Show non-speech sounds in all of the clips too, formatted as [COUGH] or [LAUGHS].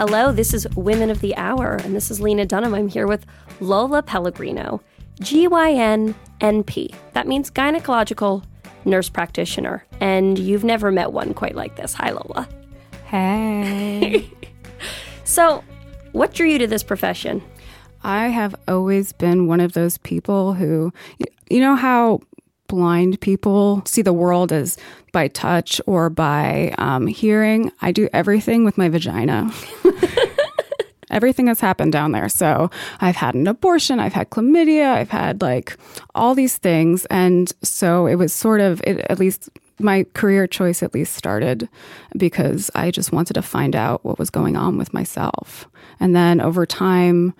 Hello, this is Women of the Hour, and this is Lena Dunham. I'm here with Lola Pellegrino, GYN-NP. That means gynecological nurse practitioner, and you've never met one quite like this. Hi, Lola. Hey. [LAUGHS] so, what drew you to this profession? I have always been one of those people who, you know, how blind people see the world as by touch or by um, hearing. I do everything with my vagina. [LAUGHS] everything has happened down there. So I've had an abortion, I've had chlamydia, I've had like all these things. And so it was sort of, it, at least my career choice at least started because I just wanted to find out what was going on with myself. And then over time,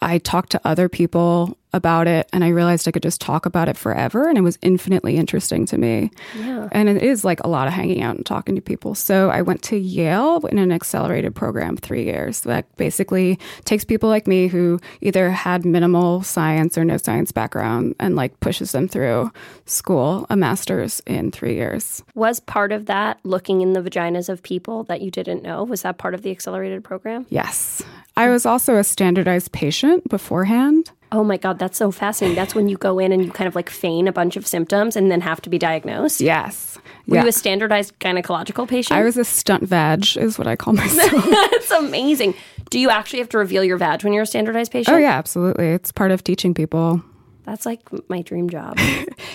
I talked to other people about it and I realized I could just talk about it forever and it was infinitely interesting to me. Yeah. And it is like a lot of hanging out and talking to people. So I went to Yale in an accelerated program 3 years that basically takes people like me who either had minimal science or no science background and like pushes them through school, a master's in 3 years. Was part of that looking in the vaginas of people that you didn't know? Was that part of the accelerated program? Yes. I was also a standardized patient beforehand. Oh my God, that's so fascinating. That's when you go in and you kind of like feign a bunch of symptoms and then have to be diagnosed. Yes. Were yeah. you a standardized gynecological patient? I was a stunt vag, is what I call myself. [LAUGHS] that's amazing. Do you actually have to reveal your vag when you're a standardized patient? oh, yeah, absolutely. It's part of teaching people. That's like my dream job. [LAUGHS]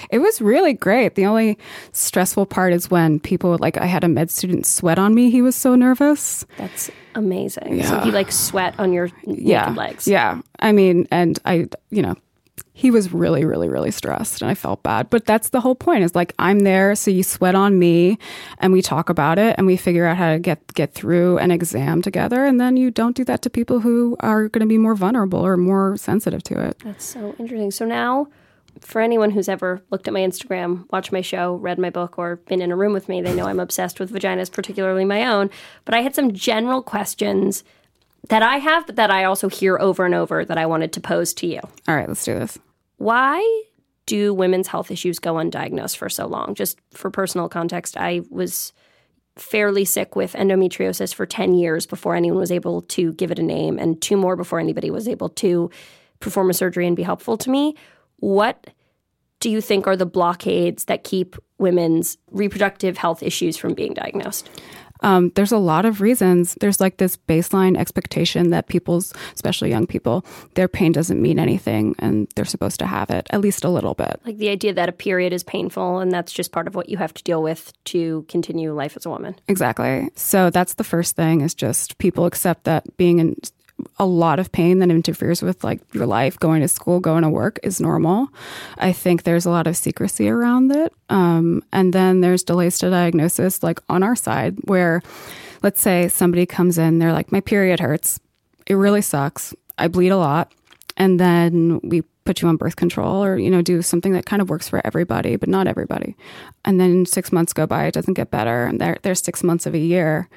It was really great. The only stressful part is when people, like, I had a med student sweat on me. He was so nervous. That's amazing. Yeah. So he like sweat on your naked Yeah. legs. Yeah. I mean, and I, you know, he was really, really, really stressed and I felt bad. But that's the whole point is like, I'm there. So you sweat on me and we talk about it and we figure out how to get, get through an exam together. And then you don't do that to people who are going to be more vulnerable or more sensitive to it. That's so interesting. So now, for anyone who's ever looked at my Instagram, watched my show, read my book, or been in a room with me, they know I'm obsessed with vaginas, particularly my own. But I had some general questions that I have, but that I also hear over and over that I wanted to pose to you. All right, let's do this. Why do women's health issues go undiagnosed for so long? Just for personal context, I was fairly sick with endometriosis for 10 years before anyone was able to give it a name, and two more before anybody was able to perform a surgery and be helpful to me. What do you think are the blockades that keep women's reproductive health issues from being diagnosed? Um, there's a lot of reasons. There's like this baseline expectation that people's, especially young people, their pain doesn't mean anything and they're supposed to have it, at least a little bit. Like the idea that a period is painful and that's just part of what you have to deal with to continue life as a woman. Exactly. So that's the first thing is just people accept that being in a lot of pain that interferes with like your life, going to school, going to work is normal. I think there's a lot of secrecy around it. Um, and then there's delays to diagnosis, like on our side, where let's say somebody comes in, they're like, my period hurts. It really sucks. I bleed a lot. And then we put you on birth control or, you know, do something that kind of works for everybody, but not everybody. And then six months go by, it doesn't get better. And there, there's six months of a year.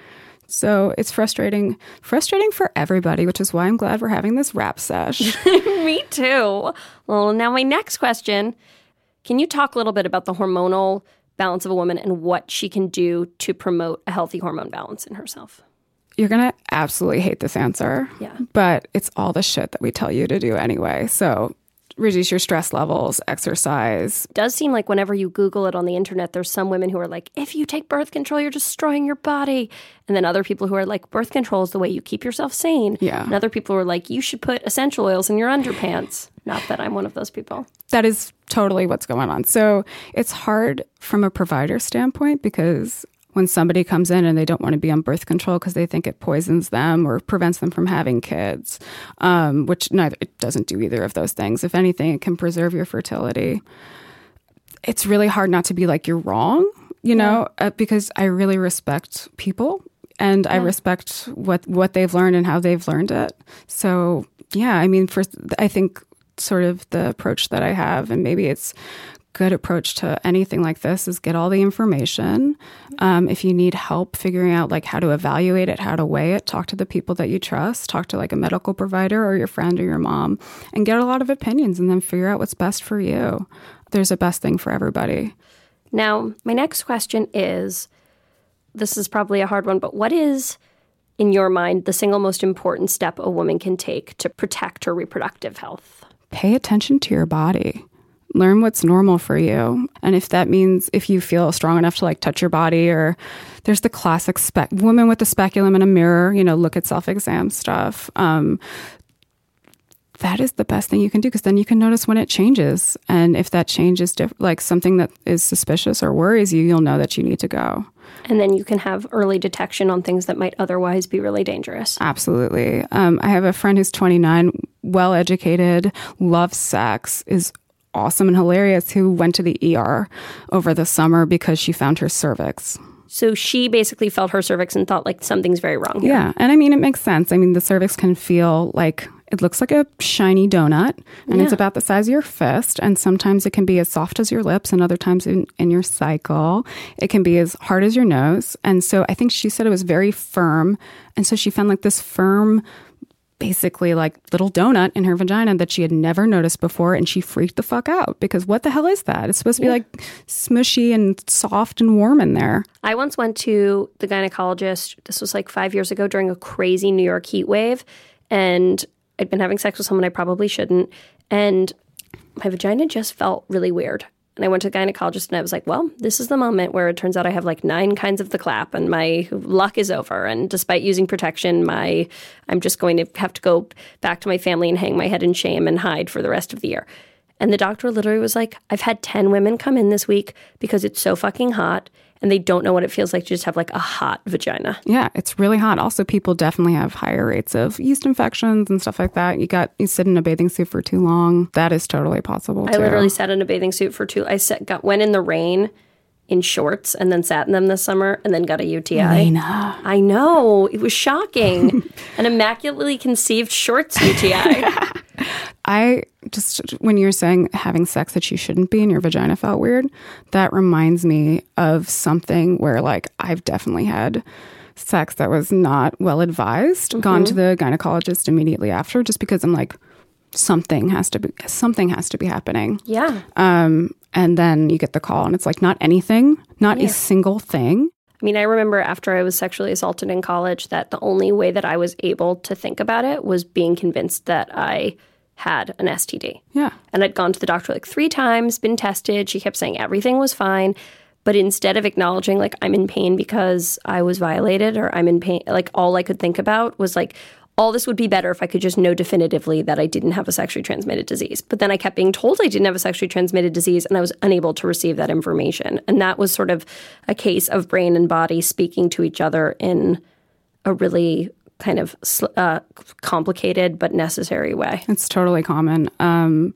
So it's frustrating, frustrating for everybody, which is why I'm glad we're having this rap sesh. [LAUGHS] Me too. Well, now my next question can you talk a little bit about the hormonal balance of a woman and what she can do to promote a healthy hormone balance in herself? You're going to absolutely hate this answer. Yeah. But it's all the shit that we tell you to do anyway. So reduce your stress levels, exercise. does seem like whenever you Google it on the internet, there's some women who are like, if you take birth control, you're destroying your body. And then other people who are like, birth control is the way you keep yourself sane. Yeah. And other people who are like, you should put essential oils in your underpants. Not that I'm one of those people. That is totally what's going on. So it's hard from a provider standpoint because when somebody comes in and they don't want to be on birth control because they think it poisons them or prevents them from having kids, um, which neither it doesn't do either of those things. If anything, it can preserve your fertility. It's really hard not to be like you're wrong, you know, uh, because I really respect people and I respect what what they've learned and how they've learned it. So yeah, I mean, for I think sort of the approach that I have, and maybe it's good approach to anything like this is get all the information. Um, if you need help figuring out like how to evaluate it, how to weigh it, talk to the people that you trust, talk to like a medical provider or your friend or your mom, and get a lot of opinions, and then figure out what's best for you. There's a best thing for everybody. Now, my next question is this is probably a hard one, but what is in your mind, the single most important step a woman can take to protect her reproductive health? Pay attention to your body. Learn what's normal for you. And if that means if you feel strong enough to like touch your body or there's the classic spec woman with the speculum and a mirror, you know, look at self-exam stuff. Um, that is the best thing you can do because then you can notice when it changes. And if that change is diff- like something that is suspicious or worries you, you'll know that you need to go. And then you can have early detection on things that might otherwise be really dangerous. Absolutely. Um, I have a friend who's 29, well educated, loves sex, is awesome and hilarious, who went to the ER over the summer because she found her cervix. So she basically felt her cervix and thought like something's very wrong here. Yeah. And I mean, it makes sense. I mean, the cervix can feel like it looks like a shiny donut and Yeah. it's about the size of your fist. And sometimes it can be as soft as your lips, and other times in, in your cycle, it can be as hard as your nose. And so I think she said it was very firm. And so she found like this firm, basically like little donut in her vagina that she had never noticed before. And she freaked the fuck out because what the hell is that? It's supposed to be like smushy and soft and warm in there. I once went to the gynecologist. This was like five years ago during a crazy New York heat wave. And I'd been having sex with someone I probably shouldn't. And my vagina just felt really weird. And I went to the gynecologist and I was like, well, this is the moment where it turns out I have like nine kinds of the clap and my luck is over. And despite using protection, my I'm just going to have to go back to my family and hang my head in shame and hide for the rest of the year. And the doctor literally was like, I've had 10 women come in this week because it's so fucking hot and they don't know what it feels like to just have like a hot vagina. Yeah, it's really hot. Also, people definitely have higher rates of yeast infections and stuff like that. You got you sit in a bathing suit for too long. That is totally possible. I too. literally sat in a bathing suit for two. I sat, got went in the rain in shorts and then sat in them this summer and then got a UTI. Lena. I know it was shocking. [LAUGHS] An immaculately conceived shorts UTI. [LAUGHS] I just when you're saying having sex that you shouldn't be and your vagina felt weird, that reminds me of something where like I've definitely had sex that was not well advised. Gone to the gynecologist immediately after, just because I'm like something has to be something has to be happening. yeah. Um, and then you get the call, and it's like not anything, not a single thing. I mean, I remember after I was sexually assaulted in college that the only way that I was able to think about it was being convinced that I had an STD. Yeah. And I'd gone to the doctor like three times, been tested. She kept saying everything was fine. But instead of acknowledging, like, I'm in pain because I was violated or I'm in pain, like, all I could think about was like, all this would be better if I could just know definitively that I didn't have a sexually transmitted disease. But then I kept being told I didn't have a sexually transmitted disease and I was unable to receive that information. And that was sort of a case of brain and body speaking to each other in a really kind of uh, complicated but necessary way. It's totally common. Um,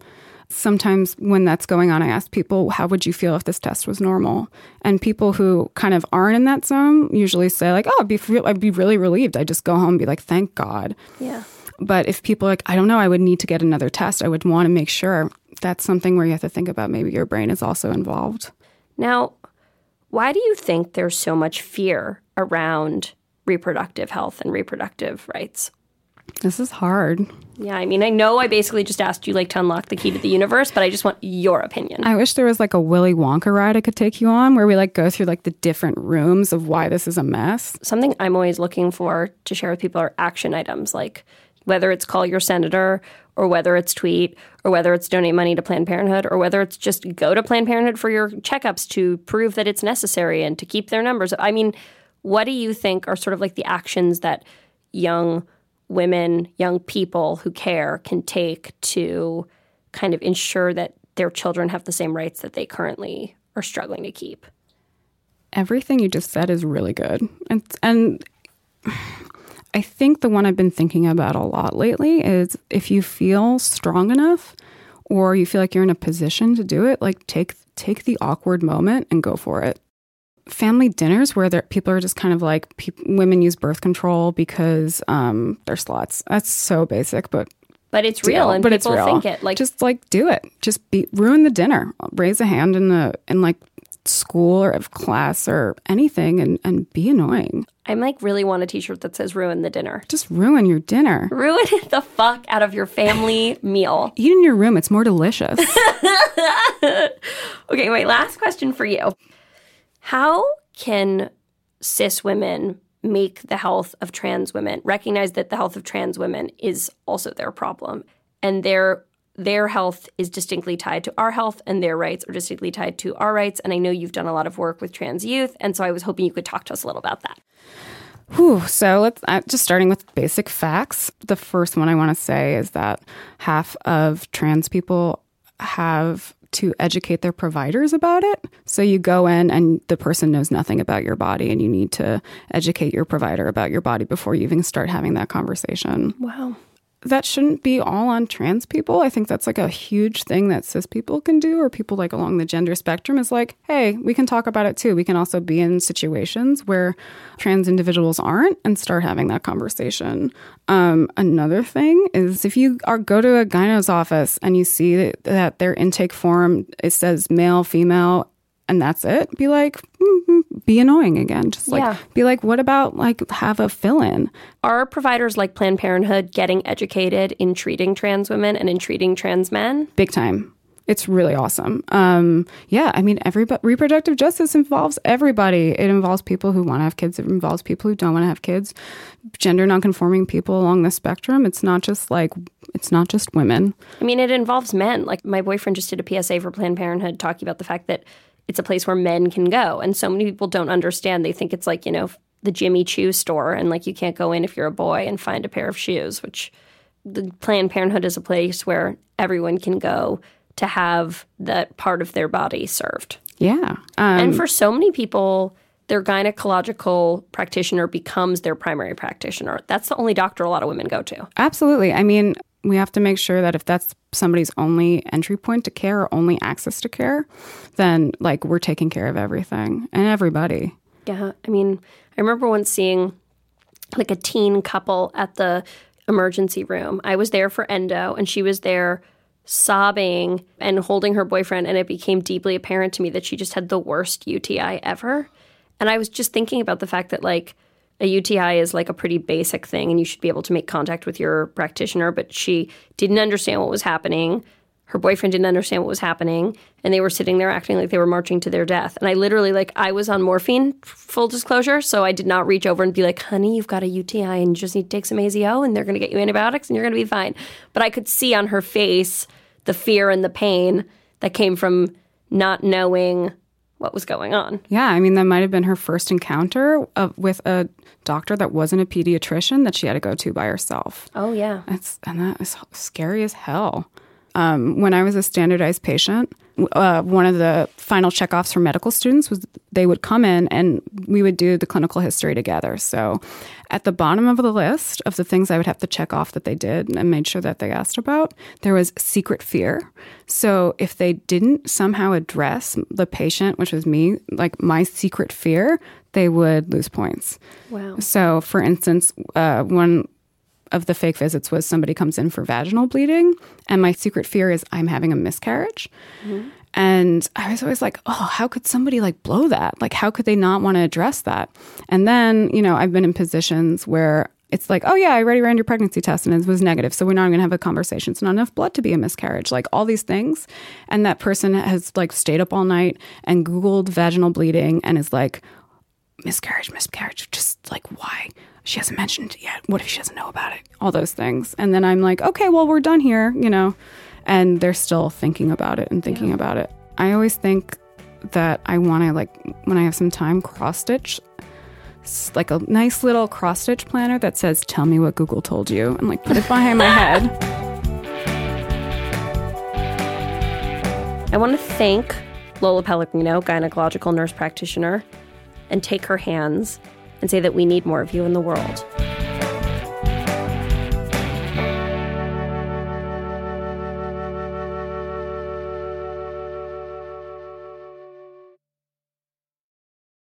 sometimes when that's going on, I ask people, how would you feel if this test was normal? And people who kind of aren't in that zone usually say, like, oh, I'd be, re- I'd be really relieved. I'd just go home and be like, thank God. Yeah. But if people are like, I don't know, I would need to get another test, I would want to make sure that's something where you have to think about maybe your brain is also involved. Now, why do you think there's so much fear around reproductive health and reproductive rights? This is hard. Yeah, I mean, I know I basically just asked you like to unlock the key to the universe, but I just want your opinion. I wish there was like a Willy Wonka ride I could take you on where we like go through like the different rooms of why this is a mess. Something I'm always looking for to share with people are action items, like whether it's call your senator or whether it's tweet or whether it's donate money to Planned Parenthood or whether it's just go to Planned Parenthood for your checkups to prove that it's necessary and to keep their numbers. I mean, what do you think are sort of like the actions that young women, young people who care can take to kind of ensure that their children have the same rights that they currently are struggling to keep? Everything you just said is really good. And and I think the one I've been thinking about a lot lately is if you feel strong enough or you feel like you're in a position to do it, like take take the awkward moment and go for it. Family dinners where there, people are just kind of like peop women use birth control because um, they're sluts. That's so basic, but But it's real, deal, and but people it's real. think it. Like, just like do it. Just be ruin the dinner. Raise a hand in the in like school or of class or anything, and and be annoying. I'm like really want a T-shirt that says "Ruin the dinner." Just ruin your dinner. Ruin [LAUGHS] the fuck out of your family [LAUGHS] meal. Eat in your room. It's more delicious. [LAUGHS] Okay, my Last question for you: How can cis women make the health of trans women recognize that the health of trans women is also their problem and their their health is distinctly tied to our health and their rights are distinctly tied to our rights and i know you've done a lot of work with trans youth and so i was hoping you could talk to us a little about that Whew, so let's uh, just starting with basic facts. The first one I want to say is that half of trans people have to educate their providers about it. So you go in and the person knows nothing about your body, and you need to educate your provider about your body before you even start having that conversation. wow that shouldn't be all on trans people. I think that's like a huge thing that cis people can do, or people like along the gender spectrum is like, hey, we can talk about it too. We can also be in situations where trans individuals aren't and start having that conversation. Um, another thing is if you are go to a gyno's office and you see that, their intake form it says male, female, and that's it. Be like, mm-hmm, be annoying again. Just like, Yeah. be like, what about like have a fill in? are providers like planned parenthood getting educated in treating trans women and in treating trans men big time. It's really awesome. Um, yeah, I mean, every reproductive justice involves everybody. It involves people who want to have kids. It involves people who don't want to have kids. Gender nonconforming people along the spectrum. It's not just like it's not just women. I mean, it involves men. Like my boyfriend just did a PSA for Planned Parenthood talking about the fact that it's a place where men can go. And so many people don't understand. They think it's like, you know, the Jimmy Choo store and like you can't go in if you're a boy and find a pair of shoes, which the Planned Parenthood is a place where everyone can go to have that part of their body served. Yeah. Um, And for so many people, their gynecological practitioner becomes their primary practitioner. That's the only doctor a lot of women go to. Absolutely. I mean, we have to make sure that if that's somebody's only entry point to care or only access to care, then like we're taking care of everything and everybody. Yeah. I mean, I remember once seeing like a teen couple at the emergency room. I was there for endo and she was there sobbing and holding her boyfriend and it became deeply apparent to me that she just had the worst UTI ever. And I was just thinking about the fact that like a UTI is like a pretty basic thing and you should be able to make contact with your practitioner, but she didn't understand what was happening. Her boyfriend didn't understand what was happening, and they were sitting there acting like they were marching to their death. And I literally, like, I was on morphine, full disclosure, so I did not reach over and be like, honey, you've got a UTI and you just need to take some AZO, and they're going to get you antibiotics and you're going to be fine. But I could see on her face the fear and the pain that came from not knowing what was going on. Yeah, I mean, that might have been her first encounter of, with a doctor that wasn't a pediatrician that she had to go to by herself. Oh, yeah. That's and that is scary as hell. Um, when I was a standardized patient, uh, one of the final checkoffs for medical students was they would come in and we would do the clinical history together. So, at the bottom of the list of the things I would have to check off that they did and made sure that they asked about, there was secret fear. So, if they didn't somehow address the patient, which was me, like my secret fear, they would lose points. Wow. So, for instance, uh, one of the fake visits was somebody comes in for vaginal bleeding, and my secret fear is I'm having a miscarriage. Mm-hmm. And I was always like, oh, how could somebody like blow that? Like, how could they not want to address that? And then, you know, I've been in positions where it's like, oh, yeah, I already ran your pregnancy test and it was negative. So we're not going to have a conversation. It's not enough blood to be a miscarriage. Like all these things. And that person has like stayed up all night and Googled vaginal bleeding and is like, miscarriage, miscarriage. Just like, why? She hasn't mentioned it yet. What if she doesn't know about it? All those things. And then I'm like, okay, well, we're done here, you know? And they're still thinking about it and thinking about it. I always think that I want to, like, when I have some time, cross stitch like a nice little cross stitch planner that says, tell me what Google told you, and like put it behind my head. [LAUGHS] I want to thank Lola Pellegrino, gynecological nurse practitioner, and take her hands and say that we need more of you in the world.